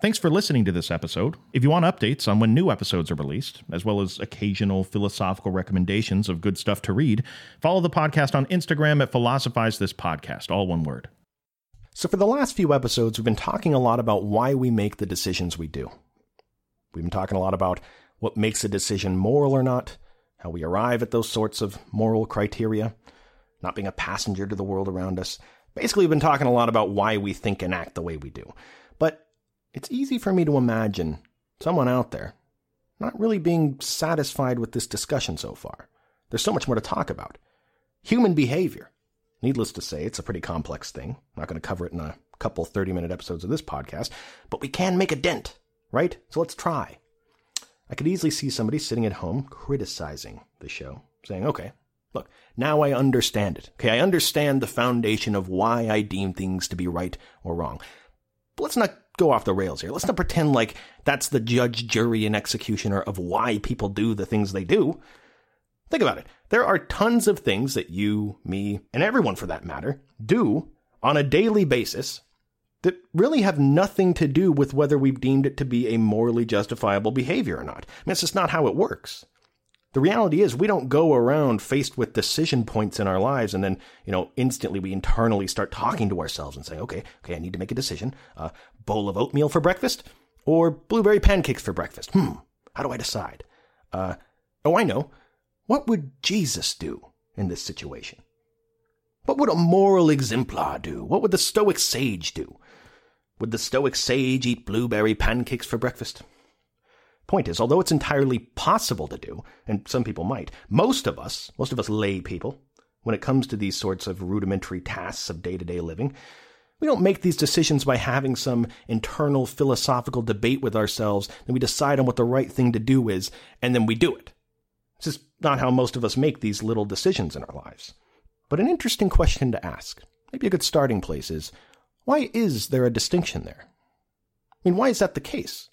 Thanks for listening to this episode. If you want updates on when new episodes are released, as well as occasional philosophical recommendations of good stuff to read, follow the podcast on Instagram at Philosophize This Podcast, all one word. So, for the last few episodes, we've been talking a lot about why we make the decisions we do. We've been talking a lot about what makes a decision moral or not, how we arrive at those sorts of moral criteria, not being a passenger to the world around us. Basically, we've been talking a lot about why we think and act the way we do. It's easy for me to imagine someone out there not really being satisfied with this discussion so far. There's so much more to talk about. Human behavior. Needless to say, it's a pretty complex thing. I'm not going to cover it in a couple 30 minute episodes of this podcast, but we can make a dent, right? So let's try. I could easily see somebody sitting at home criticizing the show, saying, okay, look, now I understand it. Okay, I understand the foundation of why I deem things to be right or wrong. But let's not go off the rails here. Let's not pretend like that's the judge, jury, and executioner of why people do the things they do. Think about it. There are tons of things that you, me, and everyone for that matter do on a daily basis that really have nothing to do with whether we've deemed it to be a morally justifiable behavior or not. I mean, it's just not how it works. The reality is we don't go around faced with decision points in our lives and then, you know, instantly we internally start talking to ourselves and saying okay, okay, I need to make a decision. Uh, bowl of oatmeal for breakfast or blueberry pancakes for breakfast? Hmm, how do I decide? Uh, oh, I know. What would Jesus do in this situation? What would a moral exemplar do? What would the Stoic sage do? Would the Stoic sage eat blueberry pancakes for breakfast? Point is, although it's entirely possible to do, and some people might, most of us, most of us lay people, when it comes to these sorts of rudimentary tasks of day to day living, we don't make these decisions by having some internal philosophical debate with ourselves, and we decide on what the right thing to do is, and then we do it. This is not how most of us make these little decisions in our lives. But an interesting question to ask, maybe a good starting place is why is there a distinction there? I mean, why is that the case?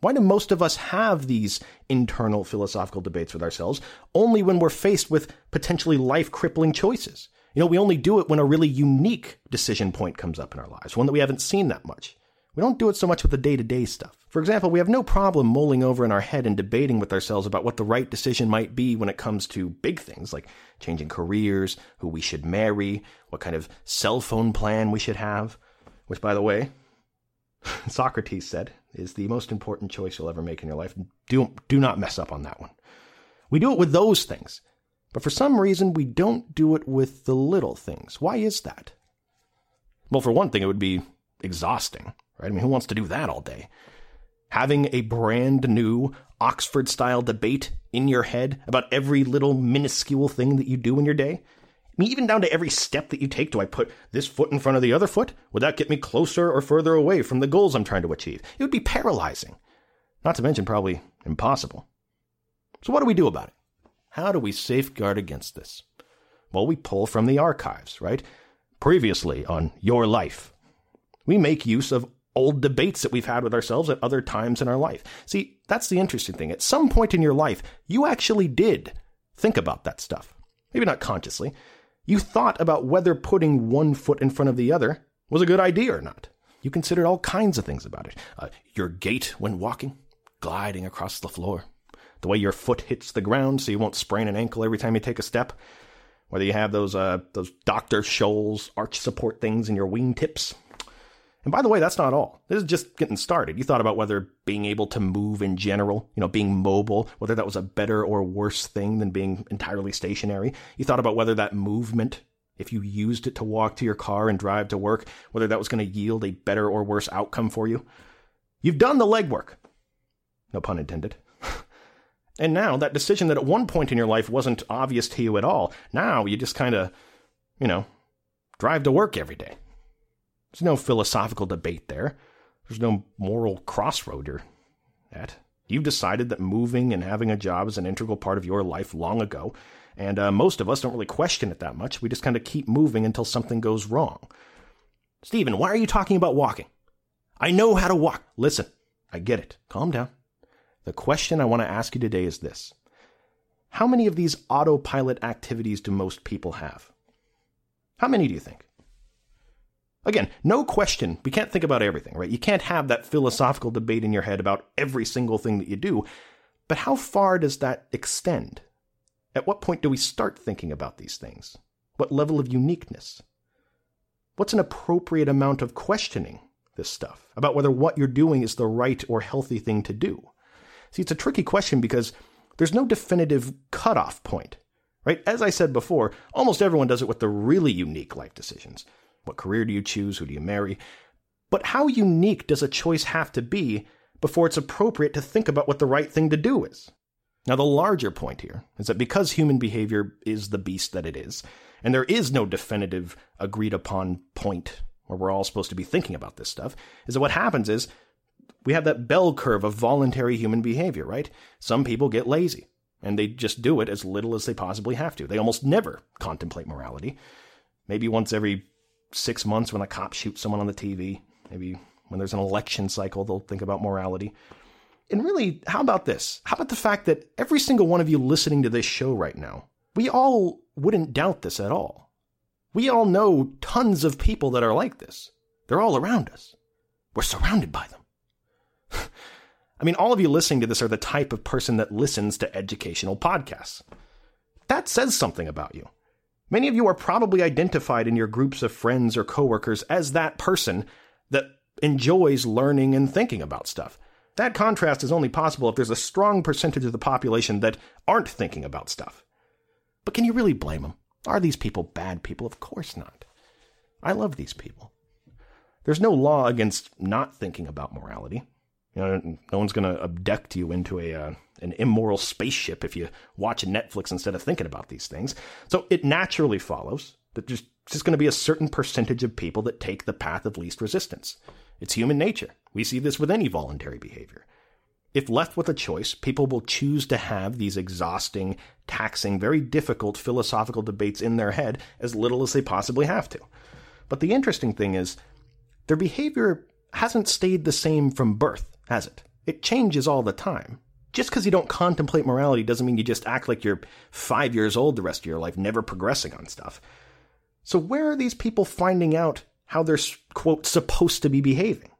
Why do most of us have these internal philosophical debates with ourselves only when we're faced with potentially life crippling choices? You know, we only do it when a really unique decision point comes up in our lives, one that we haven't seen that much. We don't do it so much with the day to day stuff. For example, we have no problem mulling over in our head and debating with ourselves about what the right decision might be when it comes to big things like changing careers, who we should marry, what kind of cell phone plan we should have. Which, by the way, Socrates said is the most important choice you'll ever make in your life. Do, do not mess up on that one. We do it with those things, but for some reason we don't do it with the little things. Why is that? Well, for one thing, it would be exhausting, right? I mean, who wants to do that all day? Having a brand new Oxford style debate in your head about every little minuscule thing that you do in your day? Mean, even down to every step that you take. Do I put this foot in front of the other foot? Would that get me closer or further away from the goals I'm trying to achieve? It would be paralyzing. Not to mention, probably impossible. So, what do we do about it? How do we safeguard against this? Well, we pull from the archives, right? Previously on Your Life. We make use of old debates that we've had with ourselves at other times in our life. See, that's the interesting thing. At some point in your life, you actually did think about that stuff. Maybe not consciously, you thought about whether putting one foot in front of the other was a good idea or not. You considered all kinds of things about it. Uh, your gait when walking, gliding across the floor, the way your foot hits the ground so you won't sprain an ankle every time you take a step, whether you have those uh, those Dr. Scholl's arch support things in your wingtips, and by the way, that's not all. This is just getting started. You thought about whether being able to move in general, you know, being mobile, whether that was a better or worse thing than being entirely stationary. You thought about whether that movement, if you used it to walk to your car and drive to work, whether that was going to yield a better or worse outcome for you. You've done the legwork. No pun intended. and now that decision that at one point in your life wasn't obvious to you at all, now you just kind of, you know, drive to work every day. There's no philosophical debate there. There's no moral crossroad you're at. You've decided that moving and having a job is an integral part of your life long ago, and uh, most of us don't really question it that much. We just kind of keep moving until something goes wrong. Stephen, why are you talking about walking? I know how to walk. Listen, I get it. Calm down. The question I want to ask you today is this How many of these autopilot activities do most people have? How many do you think? Again, no question, we can't think about everything, right? You can't have that philosophical debate in your head about every single thing that you do. But how far does that extend? At what point do we start thinking about these things? What level of uniqueness? What's an appropriate amount of questioning this stuff about whether what you're doing is the right or healthy thing to do? See, it's a tricky question because there's no definitive cutoff point, right? As I said before, almost everyone does it with the really unique life decisions. What career do you choose? Who do you marry? But how unique does a choice have to be before it's appropriate to think about what the right thing to do is? Now, the larger point here is that because human behavior is the beast that it is, and there is no definitive agreed upon point where we're all supposed to be thinking about this stuff, is that what happens is we have that bell curve of voluntary human behavior, right? Some people get lazy and they just do it as little as they possibly have to. They almost never contemplate morality. Maybe once every six months when a cop shoots someone on the TV, maybe when there's an election cycle, they'll think about morality. And really, how about this? How about the fact that every single one of you listening to this show right now, we all wouldn't doubt this at all. We all know tons of people that are like this. They're all around us. We're surrounded by them. I mean, all of you listening to this are the type of person that listens to educational podcasts. That says something about you. Many of you are probably identified in your groups of friends or coworkers as that person that enjoys learning and thinking about stuff. That contrast is only possible if there's a strong percentage of the population that aren't thinking about stuff. But can you really blame them? Are these people bad people? Of course not. I love these people. There's no law against not thinking about morality. You know, no one's going to abduct you into a uh, an immoral spaceship if you watch Netflix instead of thinking about these things. So it naturally follows that there's just going to be a certain percentage of people that take the path of least resistance. It's human nature. We see this with any voluntary behavior. If left with a choice, people will choose to have these exhausting, taxing, very difficult philosophical debates in their head as little as they possibly have to. But the interesting thing is, their behavior hasn't stayed the same from birth, has it? It changes all the time. Just because you don't contemplate morality doesn't mean you just act like you're five years old the rest of your life, never progressing on stuff. So, where are these people finding out how they're, quote, supposed to be behaving?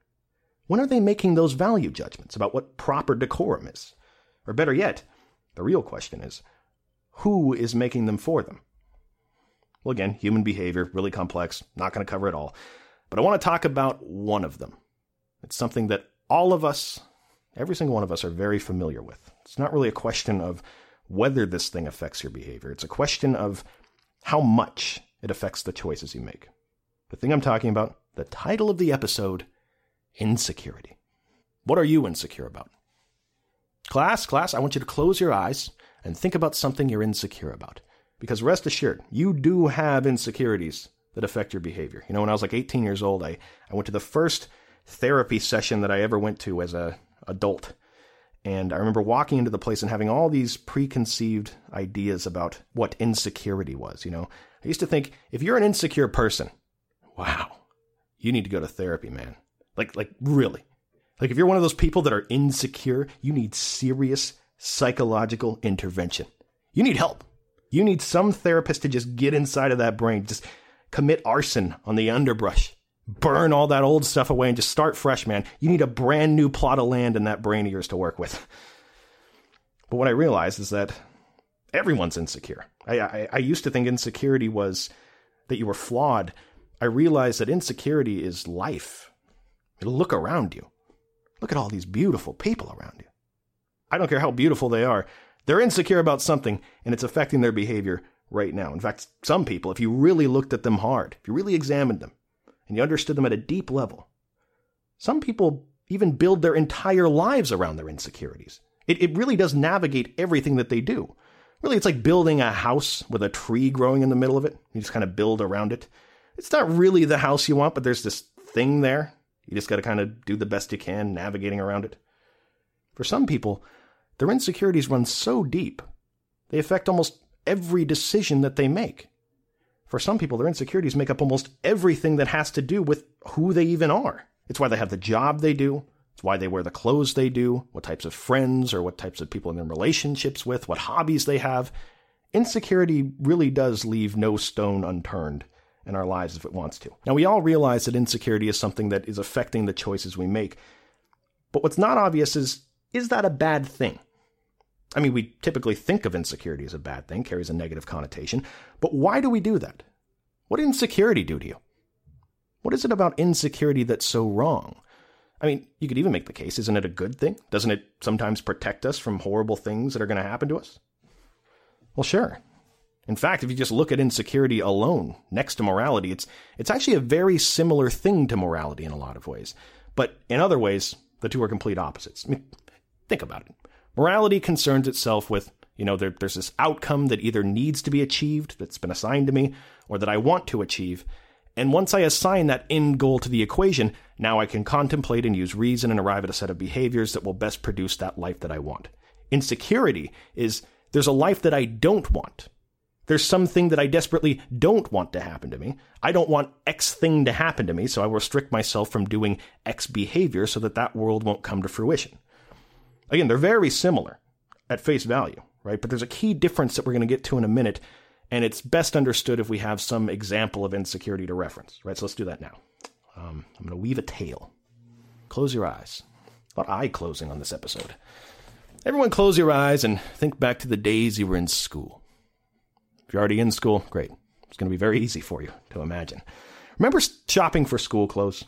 When are they making those value judgments about what proper decorum is? Or better yet, the real question is, who is making them for them? Well, again, human behavior, really complex, not going to cover it all. But I want to talk about one of them. It's something that all of us, every single one of us, are very familiar with. It's not really a question of whether this thing affects your behavior, it's a question of how much it affects the choices you make. The thing I'm talking about, the title of the episode, Insecurity. What are you insecure about? Class, class, I want you to close your eyes and think about something you're insecure about. Because rest assured, you do have insecurities that affect your behavior. You know, when I was like 18 years old, I, I went to the first therapy session that I ever went to as a adult. And I remember walking into the place and having all these preconceived ideas about what insecurity was. You know, I used to think if you're an insecure person, wow, you need to go to therapy, man. Like, like really. Like if you're one of those people that are insecure, you need serious psychological intervention. You need help. You need some therapist to just get inside of that brain, just commit arson on the underbrush, burn all that old stuff away, and just start fresh, man. You need a brand new plot of land in that brain of yours to work with. But what I realized is that everyone's insecure. I, I, I used to think insecurity was that you were flawed I realize that insecurity is life. Look around you. Look at all these beautiful people around you. I don't care how beautiful they are. They're insecure about something, and it's affecting their behavior right now. In fact, some people, if you really looked at them hard, if you really examined them, and you understood them at a deep level, some people even build their entire lives around their insecurities. It, it really does navigate everything that they do. Really, it's like building a house with a tree growing in the middle of it. You just kind of build around it it's not really the house you want, but there's this thing there. You just got to kind of do the best you can navigating around it. For some people, their insecurities run so deep, they affect almost every decision that they make. For some people, their insecurities make up almost everything that has to do with who they even are. It's why they have the job they do. It's why they wear the clothes they do, what types of friends or what types of people they're in their relationships with, what hobbies they have. Insecurity really does leave no stone unturned in our lives if it wants to. Now, we all realize that insecurity is something that is affecting the choices we make. But what's not obvious is is that a bad thing? I mean, we typically think of insecurity as a bad thing, carries a negative connotation, but why do we do that? What did insecurity do to you? What is it about insecurity that's so wrong? I mean, you could even make the case isn't it a good thing? Doesn't it sometimes protect us from horrible things that are going to happen to us? Well, sure. In fact, if you just look at insecurity alone next to morality, it's it's actually a very similar thing to morality in a lot of ways. But in other ways, the two are complete opposites. I mean, think about it. Morality concerns itself with, you know, there, there's this outcome that either needs to be achieved, that's been assigned to me, or that I want to achieve. And once I assign that end goal to the equation, now I can contemplate and use reason and arrive at a set of behaviors that will best produce that life that I want. Insecurity is there's a life that I don't want. There's something that I desperately don't want to happen to me. I don't want X thing to happen to me, so I restrict myself from doing X behavior so that that world won't come to fruition. Again, they're very similar at face value, right? But there's a key difference that we're going to get to in a minute, and it's best understood if we have some example of insecurity to reference, right? So let's do that now. Um, I'm going to weave a tale. Close your eyes. Of eye closing on this episode. Everyone, close your eyes and think back to the days you were in school. If you're already in school, great. It's going to be very easy for you to imagine. Remember shopping for school clothes?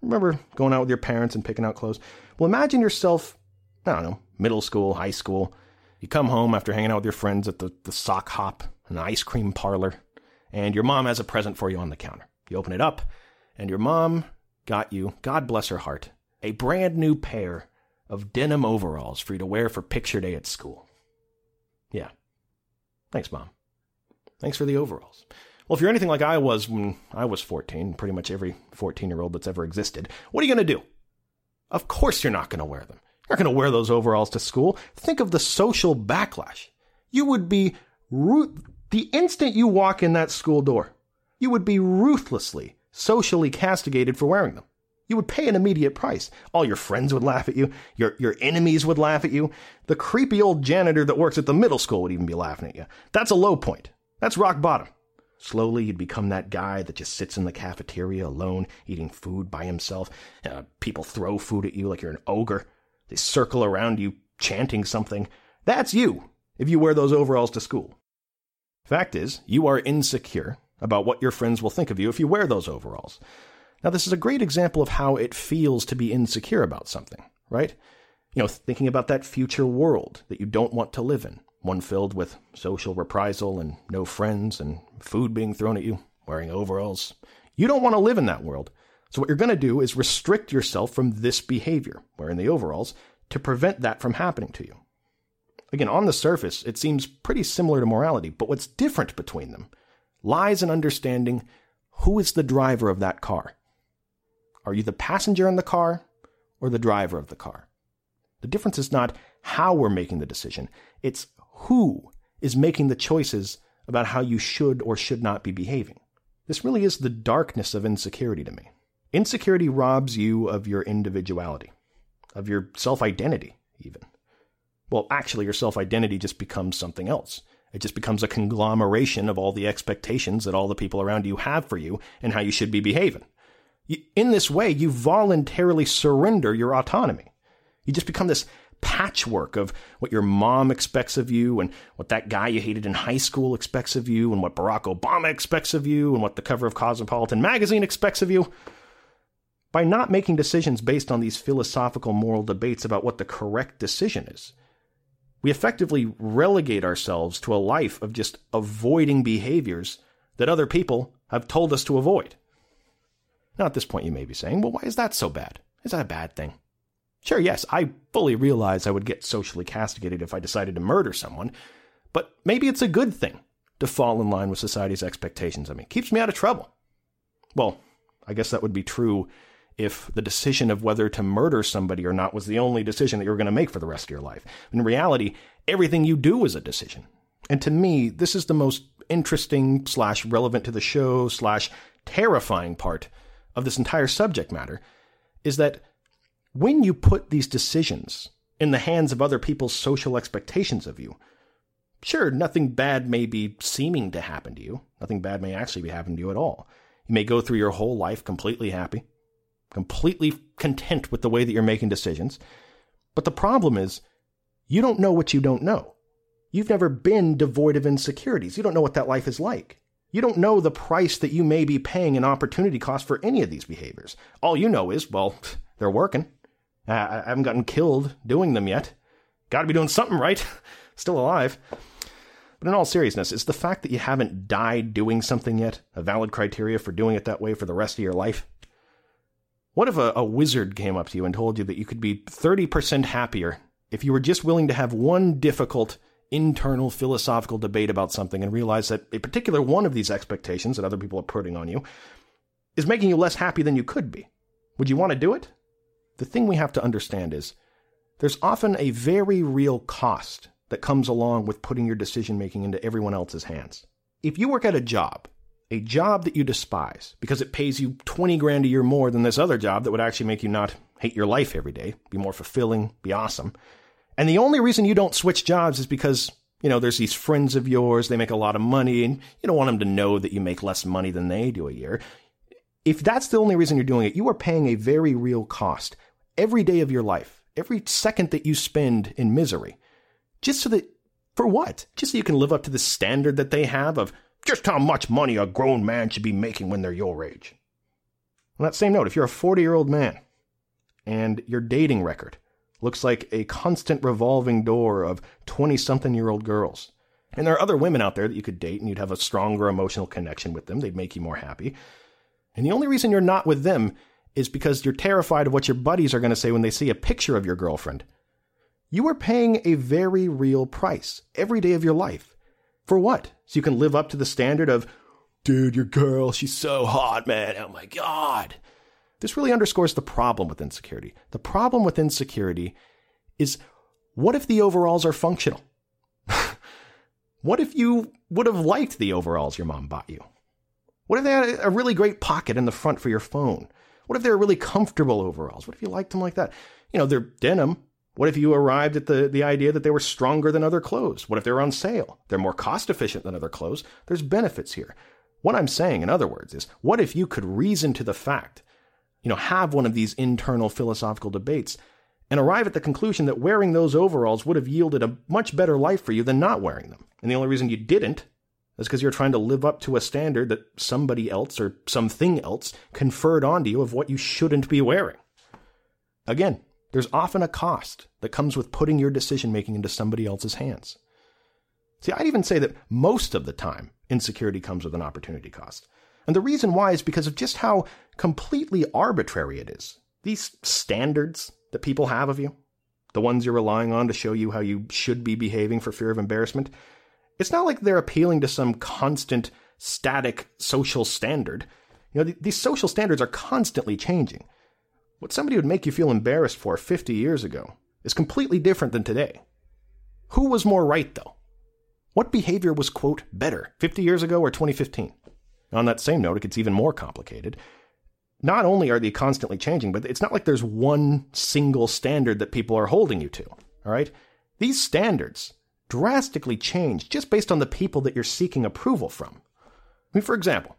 Remember going out with your parents and picking out clothes? Well, imagine yourself I don't know, middle school, high school. You come home after hanging out with your friends at the, the sock hop, an ice cream parlor, and your mom has a present for you on the counter. You open it up, and your mom got you, God bless her heart, a brand new pair of denim overalls for you to wear for picture day at school. Yeah. Thanks, Mom. Thanks for the overalls. Well, if you're anything like I was when I was 14, pretty much every 14 year old that's ever existed, what are you going to do? Of course you're not going to wear them. You're not going to wear those overalls to school. Think of the social backlash. You would be the instant you walk in that school door, you would be ruthlessly socially castigated for wearing them. You would pay an immediate price. All your friends would laugh at you. Your, your enemies would laugh at you. The creepy old janitor that works at the middle school would even be laughing at you. That's a low point. That's rock bottom. Slowly, you'd become that guy that just sits in the cafeteria alone, eating food by himself. Uh, people throw food at you like you're an ogre. They circle around you chanting something. That's you if you wear those overalls to school. Fact is, you are insecure about what your friends will think of you if you wear those overalls. Now, this is a great example of how it feels to be insecure about something, right? You know, thinking about that future world that you don't want to live in, one filled with social reprisal and no friends and food being thrown at you, wearing overalls. You don't want to live in that world. So what you're going to do is restrict yourself from this behavior, wearing the overalls, to prevent that from happening to you. Again, on the surface, it seems pretty similar to morality, but what's different between them lies in understanding who is the driver of that car. Are you the passenger in the car or the driver of the car? The difference is not how we're making the decision, it's who is making the choices about how you should or should not be behaving. This really is the darkness of insecurity to me. Insecurity robs you of your individuality, of your self identity, even. Well, actually, your self identity just becomes something else. It just becomes a conglomeration of all the expectations that all the people around you have for you and how you should be behaving. In this way, you voluntarily surrender your autonomy. You just become this patchwork of what your mom expects of you and what that guy you hated in high school expects of you and what Barack Obama expects of you and what the cover of Cosmopolitan magazine expects of you. By not making decisions based on these philosophical moral debates about what the correct decision is, we effectively relegate ourselves to a life of just avoiding behaviors that other people have told us to avoid. Now, at this point, you may be saying, well, why is that so bad? Is that a bad thing? Sure, yes, I fully realize I would get socially castigated if I decided to murder someone, but maybe it's a good thing to fall in line with society's expectations. I mean, keeps me out of trouble. Well, I guess that would be true if the decision of whether to murder somebody or not was the only decision that you were going to make for the rest of your life. In reality, everything you do is a decision. And to me, this is the most interesting slash relevant to the show slash terrifying part of this entire subject matter is that when you put these decisions in the hands of other people's social expectations of you, Sure, nothing bad may be seeming to happen to you. Nothing bad may actually be happening to you at all. You may go through your whole life completely happy, completely content with the way that you're making decisions. But the problem is, you don't know what you don't know. You've never been devoid of insecurities. You don't know what that life is like. You don't know the price that you may be paying in opportunity cost for any of these behaviors. All you know is, well, they're working. I haven't gotten killed doing them yet. Got to be doing something right. Still alive. But in all seriousness, is the fact that you haven't died doing something yet a valid criteria for doing it that way for the rest of your life? What if a, a wizard came up to you and told you that you could be 30% happier if you were just willing to have one difficult internal philosophical debate about something and realize that a particular one of these expectations that other people are putting on you is making you less happy than you could be? Would you want to do it? The thing we have to understand is there's often a very real cost that comes along with putting your decision making into everyone else's hands. If you work at a job a job that you despise because it pays you 20 grand a year more than this other job that would actually make you not hate your life every day, be more fulfilling, be awesome. And the only reason you don't switch jobs is because, you know, there's these friends of yours, they make a lot of money, and you don't want them to know that you make less money than they do a year. If that's the only reason you're doing it, you are paying a very real cost every day of your life, every second that you spend in misery, just so that, for what? Just so you can live up to the standard that they have of just how much money a grown man should be making when they're your age. On that same note, if you're a 40 year old man and your dating record looks like a constant revolving door of 20 something year old girls, and there are other women out there that you could date and you'd have a stronger emotional connection with them, they'd make you more happy. And the only reason you're not with them is because you're terrified of what your buddies are going to say when they see a picture of your girlfriend. You are paying a very real price every day of your life for what? So you can live up to the standard of, dude, your girl, she's so hot, man. Oh my God. This really underscores the problem with insecurity. The problem with insecurity is what if the overalls are functional? what if you would have liked the overalls your mom bought you? What if they had a really great pocket in the front for your phone? What if they were really comfortable overalls? What if you liked them like that? You know, they're denim, what if you arrived at the, the idea that they were stronger than other clothes? What if they're on sale? They're more cost efficient than other clothes. There's benefits here. What I'm saying, in other words, is what if you could reason to the fact, you know, have one of these internal philosophical debates and arrive at the conclusion that wearing those overalls would have yielded a much better life for you than not wearing them. And the only reason you didn't is because you're trying to live up to a standard that somebody else or something else conferred onto you of what you shouldn't be wearing. Again, there's often a cost that comes with putting your decision making into somebody else's hands. See, I'd even say that most of the time, insecurity comes with an opportunity cost. And the reason why is because of just how completely arbitrary it is. These standards that people have of you, the ones you're relying on to show you how you should be behaving for fear of embarrassment, it's not like they're appealing to some constant, static social standard. You know, these social standards are constantly changing. What somebody would make you feel embarrassed for 50 years ago is completely different than today. Who was more right, though? What behavior was, quote, better 50 years ago or 2015? On that same note, it gets even more complicated. Not only are they constantly changing, but it's not like there's one single standard that people are holding you to. All right? These standards drastically change just based on the people that you're seeking approval from. I mean, for example,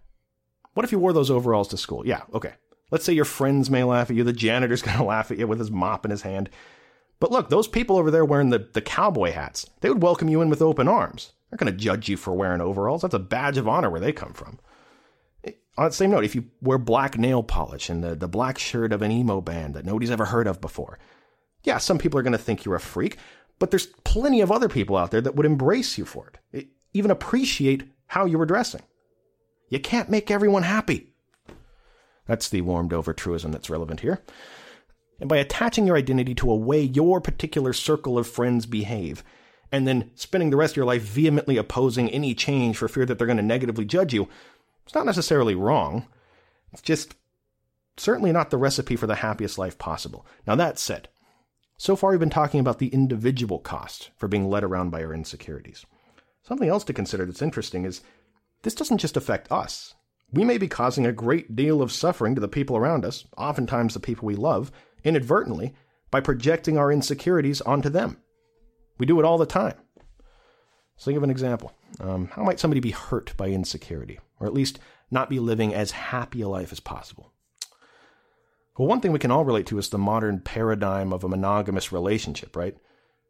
what if you wore those overalls to school? Yeah, okay. Let's say your friends may laugh at you, the janitor's going to laugh at you with his mop in his hand. But look, those people over there wearing the, the cowboy hats, they would welcome you in with open arms. They're going to judge you for wearing overalls. That's a badge of honor where they come from. Eh, on the same note, if you wear black nail polish and the, the black shirt of an emo band that nobody's ever heard of before, yeah, some people are going to think you're a freak, but there's plenty of other people out there that would embrace you for it, eh, even appreciate how you were dressing. You can't make everyone happy. That's the warmed over truism that's relevant here. And by attaching your identity to a way your particular circle of friends behave, and then spending the rest of your life vehemently opposing any change for fear that they're going to negatively judge you, it's not necessarily wrong. It's just certainly not the recipe for the happiest life possible. Now, that said, so far we've been talking about the individual cost for being led around by our insecurities. Something else to consider that's interesting is this doesn't just affect us we may be causing a great deal of suffering to the people around us, oftentimes the people we love, inadvertently, by projecting our insecurities onto them. We do it all the time. So think of an example. Um, how might somebody be hurt by insecurity, or at least not be living as happy a life as possible? Well, one thing we can all relate to is the modern paradigm of a monogamous relationship, right?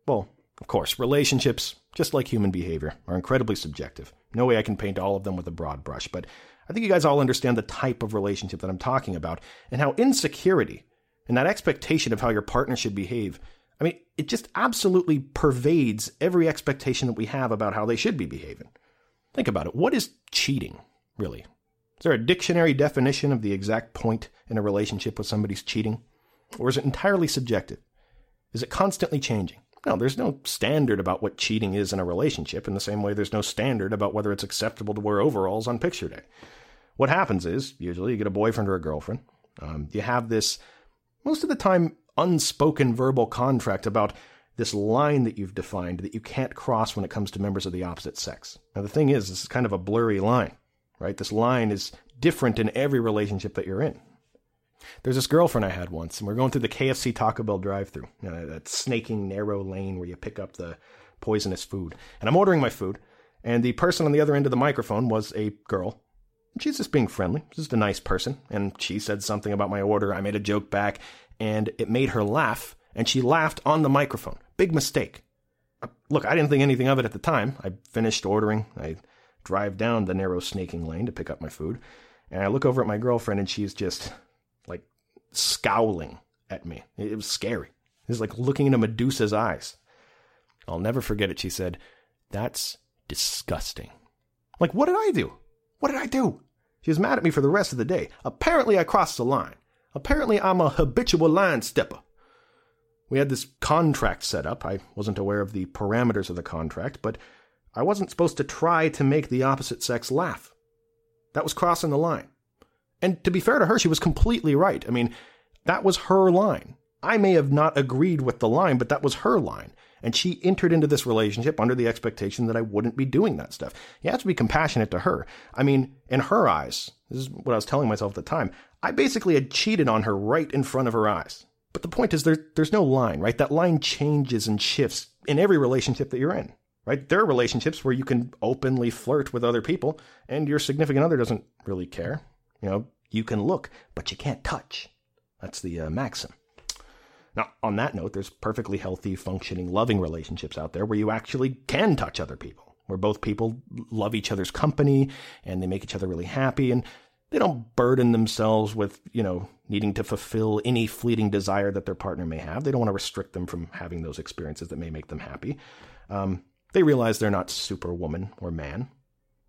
Well, of course, relationships, just like human behavior, are incredibly subjective. No way I can paint all of them with a broad brush, but I think you guys all understand the type of relationship that I'm talking about and how insecurity and that expectation of how your partner should behave, I mean, it just absolutely pervades every expectation that we have about how they should be behaving. Think about it. What is cheating, really? Is there a dictionary definition of the exact point in a relationship with somebody's cheating? Or is it entirely subjective? Is it constantly changing? No, there's no standard about what cheating is in a relationship, in the same way there's no standard about whether it's acceptable to wear overalls on picture day. What happens is, usually, you get a boyfriend or a girlfriend. Um, you have this, most of the time, unspoken verbal contract about this line that you've defined that you can't cross when it comes to members of the opposite sex. Now, the thing is, this is kind of a blurry line, right? This line is different in every relationship that you're in. There's this girlfriend I had once, and we're going through the KFC Taco Bell drive-through, you know, that snaking narrow lane where you pick up the poisonous food. And I'm ordering my food, and the person on the other end of the microphone was a girl. She's just being friendly, just a nice person. And she said something about my order. I made a joke back, and it made her laugh, and she laughed on the microphone. Big mistake. Uh, look, I didn't think anything of it at the time. I finished ordering. I drive down the narrow snaking lane to pick up my food, and I look over at my girlfriend, and she's just scowling at me. It was scary. It was like looking into Medusa's eyes. I'll never forget it. She said, That's disgusting. Like, what did I do? What did I do? She was mad at me for the rest of the day. Apparently, I crossed the line. Apparently, I'm a habitual line stepper. We had this contract set up. I wasn't aware of the parameters of the contract, but I wasn't supposed to try to make the opposite sex laugh. That was crossing the line. And to be fair to her, she was completely right. I mean, that was her line. I may have not agreed with the line, but that was her line. And she entered into this relationship under the expectation that I wouldn't be doing that stuff. You have to be compassionate to her. I mean, in her eyes, this is what I was telling myself at the time, I basically had cheated on her right in front of her eyes. But the point is, there, there's no line, right? That line changes and shifts in every relationship that you're in, right? There are relationships where you can openly flirt with other people and your significant other doesn't really care. You know, you can look, but you can't touch. That's the uh, maxim. Now, on that note, there's perfectly healthy, functioning, loving relationships out there where you actually can touch other people, where both people love each other's company and they make each other really happy and they don't burden themselves with, you know, needing to fulfill any fleeting desire that their partner may have. They don't want to restrict them from having those experiences that may make them happy. Um, they realize they're not superwoman or man.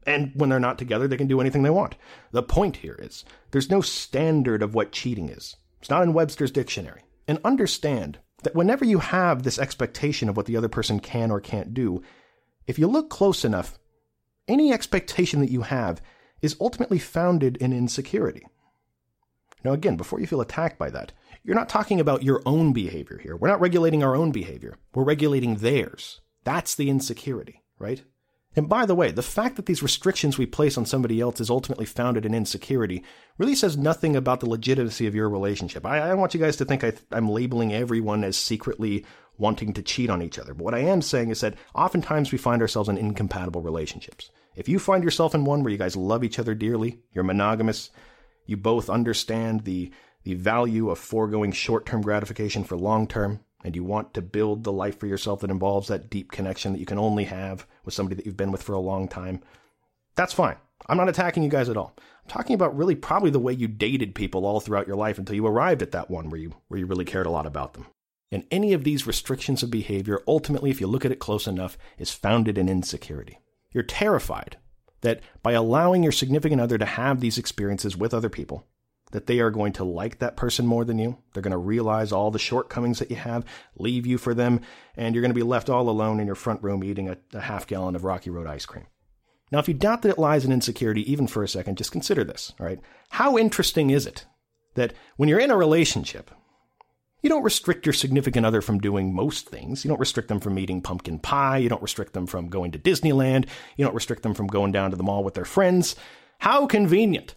And when they're not together, they can do anything they want. The point here is there's no standard of what cheating is. It's not in Webster's dictionary. And understand that whenever you have this expectation of what the other person can or can't do, if you look close enough, any expectation that you have is ultimately founded in insecurity. Now, again, before you feel attacked by that, you're not talking about your own behavior here. We're not regulating our own behavior, we're regulating theirs. That's the insecurity, right? And by the way, the fact that these restrictions we place on somebody else is ultimately founded in insecurity really says nothing about the legitimacy of your relationship. I, I want you guys to think I, I'm labeling everyone as secretly wanting to cheat on each other. But what I am saying is that oftentimes we find ourselves in incompatible relationships. If you find yourself in one where you guys love each other dearly, you're monogamous, you both understand the the value of foregoing short-term gratification for long-term, and you want to build the life for yourself that involves that deep connection that you can only have with somebody that you've been with for a long time, that's fine. I'm not attacking you guys at all. I'm talking about really probably the way you dated people all throughout your life until you arrived at that one where you where you really cared a lot about them. And any of these restrictions of behavior, ultimately, if you look at it close enough, is founded in insecurity. You're terrified that by allowing your significant other to have these experiences with other people, that they are going to like that person more than you. They're going to realize all the shortcomings that you have, leave you for them, and you're going to be left all alone in your front room eating a, a half gallon of Rocky Road ice cream. Now, if you doubt that it lies in insecurity even for a second, just consider this, right? How interesting is it that when you're in a relationship, you don't restrict your significant other from doing most things. You don't restrict them from eating pumpkin pie. You don't restrict them from going to Disneyland. You don't restrict them from going down to the mall with their friends. How convenient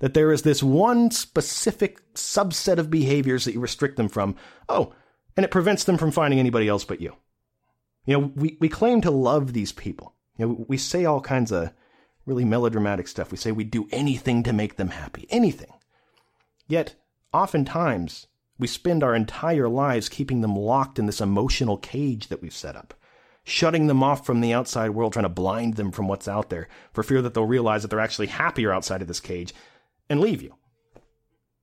that there is this one specific subset of behaviors that you restrict them from. Oh, and it prevents them from finding anybody else but you. You know, we, we claim to love these people. You know, we say all kinds of really melodramatic stuff. We say we'd do anything to make them happy, anything. Yet, oftentimes, we spend our entire lives keeping them locked in this emotional cage that we've set up, shutting them off from the outside world, trying to blind them from what's out there for fear that they'll realize that they're actually happier outside of this cage and leave you.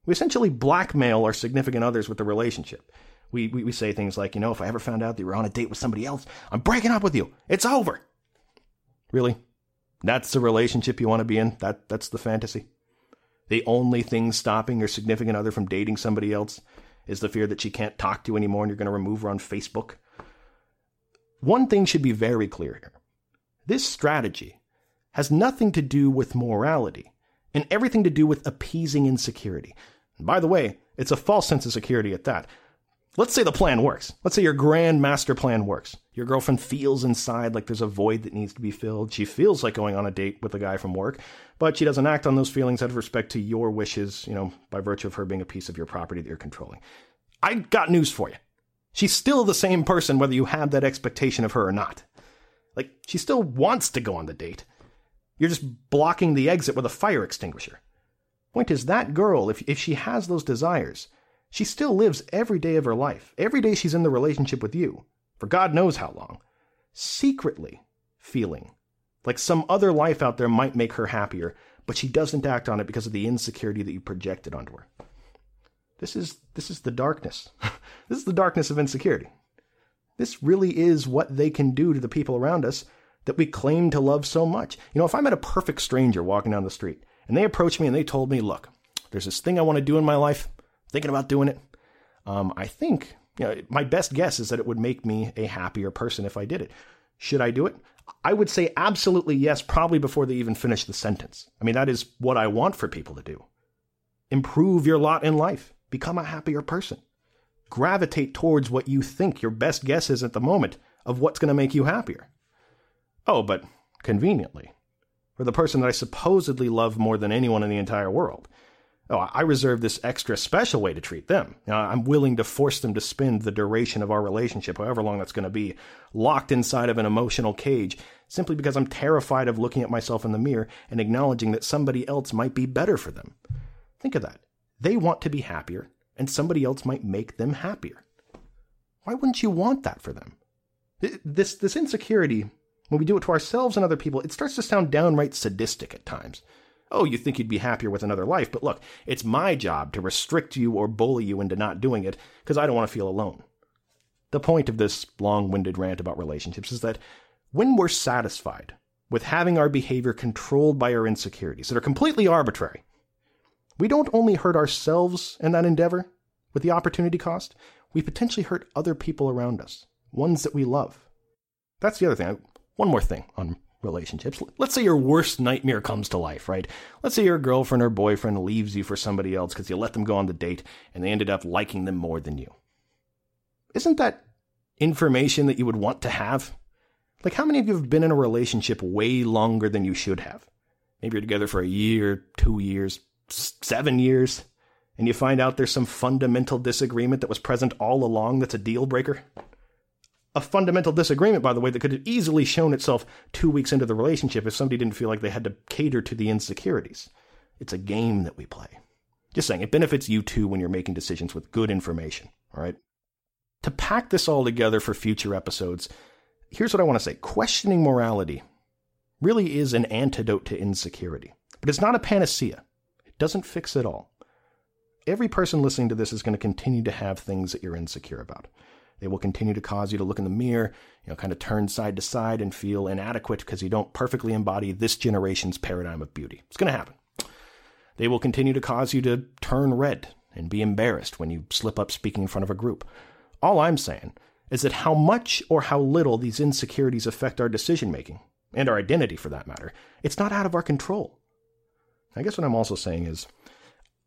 We essentially blackmail our significant others with the relationship. We, we, we say things like, you know, if I ever found out that you were on a date with somebody else, I'm breaking up with you. It's over. Really? That's the relationship you want to be in? That, that's the fantasy? The only thing stopping your significant other from dating somebody else is the fear that she can't talk to you anymore and you're going to remove her on Facebook? One thing should be very clear here. This strategy has nothing to do with morality and everything to do with appeasing insecurity. And by the way, it's a false sense of security at that. Let's say the plan works. Let's say your grand master plan works. Your girlfriend feels inside like there's a void that needs to be filled. She feels like going on a date with a guy from work, but she doesn't act on those feelings out of respect to your wishes, you know, by virtue of her being a piece of your property that you're controlling. I got news for you. She's still the same person whether you have that expectation of her or not. Like, she still wants to go on the date. You're just blocking the exit with a fire extinguisher. Point is, that girl, if, if she has those desires, she still lives every day of her life, every day she's in the relationship with you, for God knows how long, secretly feeling like some other life out there might make her happier, but she doesn't act on it because of the insecurity that you projected onto her. This is this is the darkness. this is the darkness of insecurity. This really is what they can do to the people around us that we claim to love so much. You know, if I met a perfect stranger walking down the street and they approached me and they told me, "Look, there's this thing I want to do in my life thinking about doing it. Um, I think you know, my best guess is that it would make me a happier person if I did it. Should I do it? I would say absolutely yes, probably before they even finish the sentence. I mean, that is what I want for people to do. Improve your lot in life, become a happier person. Gravitate towards what you think your best guess is at the moment of what's going to make you happier. Oh, but conveniently, for the person that I supposedly love more than anyone in the entire world, Oh, I reserve this extra special way to treat them. Know, I'm willing to force them to spend the duration of our relationship, however long that's going to be, locked inside of an emotional cage, simply because I'm terrified of looking at myself in the mirror and acknowledging that somebody else might be better for them. Think of that. They want to be happier, and somebody else might make them happier. Why wouldn't you want that for them? This, this insecurity, when we do it to ourselves and other people, it starts to sound downright sadistic at times. Oh, you think you'd be happier with another life, but look, it's my job to restrict you or bully you into not doing it because I don't want to feel alone. The point of this long winded rant about relationships is that when we're satisfied with having our behavior controlled by our insecurities that are completely arbitrary, we don't only hurt ourselves in that endeavor with the opportunity cost, we potentially hurt other people around us, ones that we love. That's the other thing. One more thing on relationships. Let's say your worst nightmare comes to life, right? Let's say your girlfriend or boyfriend leaves you for somebody else because you let them go on the date and they ended up liking them more than you. Isn't that information that you would want to have? Like, how many of you have been in a relationship way longer than you should have? Maybe you're together for a year, two years, seven years, and you find out there's some fundamental disagreement that was present all along that's a deal breaker? A fundamental disagreement, by the way, that could have easily shown itself two weeks into the relationship if somebody didn't feel like they had to cater to the insecurities. It's a game that we play. Just saying, it benefits you too when you're making decisions with good information, all right? To pack this all together for future episodes, here's what I want to say questioning morality really is an antidote to insecurity, but it's not a panacea. It doesn't fix it all. Every person listening to this is going to continue to have things that you're insecure about. They will continue to cause you to look in the mirror, you know, kind of turn side to side and feel inadequate because you don't perfectly embody this generation's paradigm of beauty. It's going to happen. They will continue to cause you to turn red and be embarrassed when you slip up speaking in front of a group. All I'm saying is that how much or how little these insecurities affect our decision making, and our identity for that matter, it's not out of our control. I guess what I'm also saying is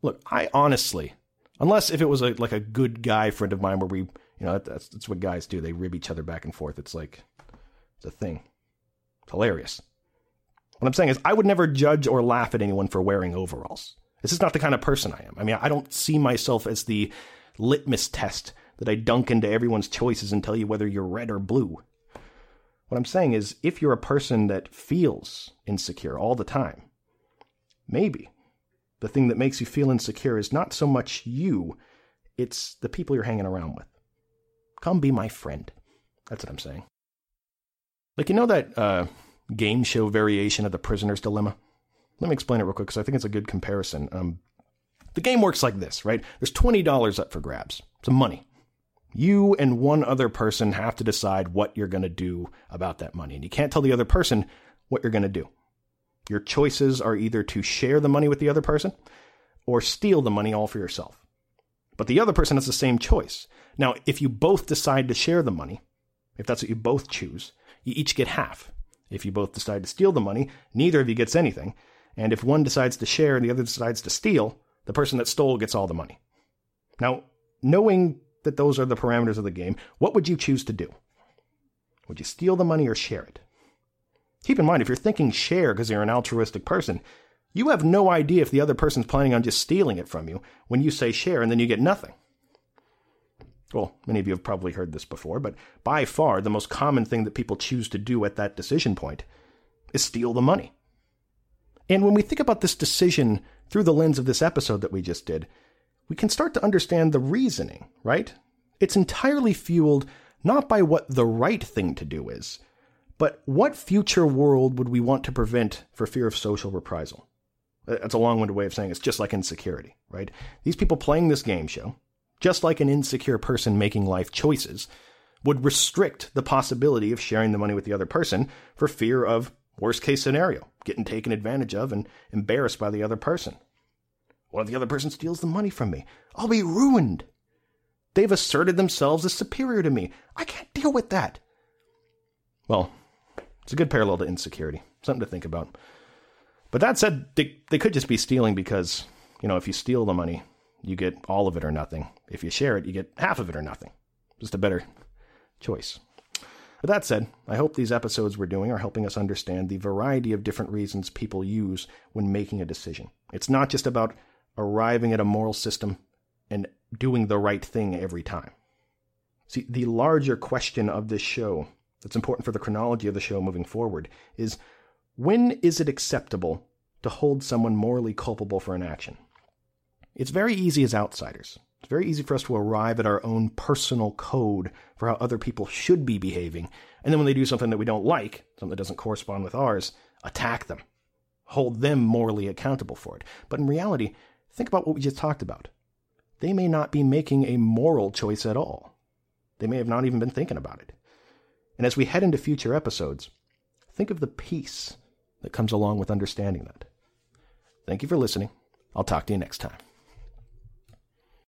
look, I honestly, unless if it was a, like a good guy friend of mine where we you know, that's that's what guys do. They rib each other back and forth. It's like it's a thing. It's hilarious. What I'm saying is, I would never judge or laugh at anyone for wearing overalls. This is not the kind of person I am. I mean, I don't see myself as the litmus test that I dunk into everyone's choices and tell you whether you're red or blue. What I'm saying is, if you're a person that feels insecure all the time, maybe the thing that makes you feel insecure is not so much you, it's the people you're hanging around with. Come be my friend. That's what I'm saying. Like, you know that uh, game show variation of the prisoner's dilemma? Let me explain it real quick because I think it's a good comparison. Um, the game works like this, right? There's $20 up for grabs, some money. You and one other person have to decide what you're going to do about that money. And you can't tell the other person what you're going to do. Your choices are either to share the money with the other person or steal the money all for yourself. But the other person has the same choice. Now, if you both decide to share the money, if that's what you both choose, you each get half. If you both decide to steal the money, neither of you gets anything. And if one decides to share and the other decides to steal, the person that stole gets all the money. Now, knowing that those are the parameters of the game, what would you choose to do? Would you steal the money or share it? Keep in mind, if you're thinking share because you're an altruistic person, you have no idea if the other person's planning on just stealing it from you when you say share and then you get nothing. Well, many of you have probably heard this before, but by far the most common thing that people choose to do at that decision point is steal the money. And when we think about this decision through the lens of this episode that we just did, we can start to understand the reasoning, right? It's entirely fueled not by what the right thing to do is, but what future world would we want to prevent for fear of social reprisal? That's a long winded way of saying it's just like insecurity, right? These people playing this game show, just like an insecure person making life choices, would restrict the possibility of sharing the money with the other person for fear of worst case scenario, getting taken advantage of and embarrassed by the other person. What if the other person steals the money from me? I'll be ruined. They've asserted themselves as superior to me. I can't deal with that. Well, it's a good parallel to insecurity. Something to think about. But that said, they, they could just be stealing because, you know, if you steal the money, you get all of it or nothing. If you share it, you get half of it or nothing. Just a better choice. But that said, I hope these episodes we're doing are helping us understand the variety of different reasons people use when making a decision. It's not just about arriving at a moral system and doing the right thing every time. See, the larger question of this show that's important for the chronology of the show moving forward is when is it acceptable to hold someone morally culpable for an action? It's very easy as outsiders. It's very easy for us to arrive at our own personal code for how other people should be behaving, and then when they do something that we don't like, something that doesn't correspond with ours, attack them, hold them morally accountable for it. But in reality, think about what we just talked about. They may not be making a moral choice at all. They may have not even been thinking about it. And as we head into future episodes, think of the peace that comes along with understanding that. Thank you for listening. I'll talk to you next time.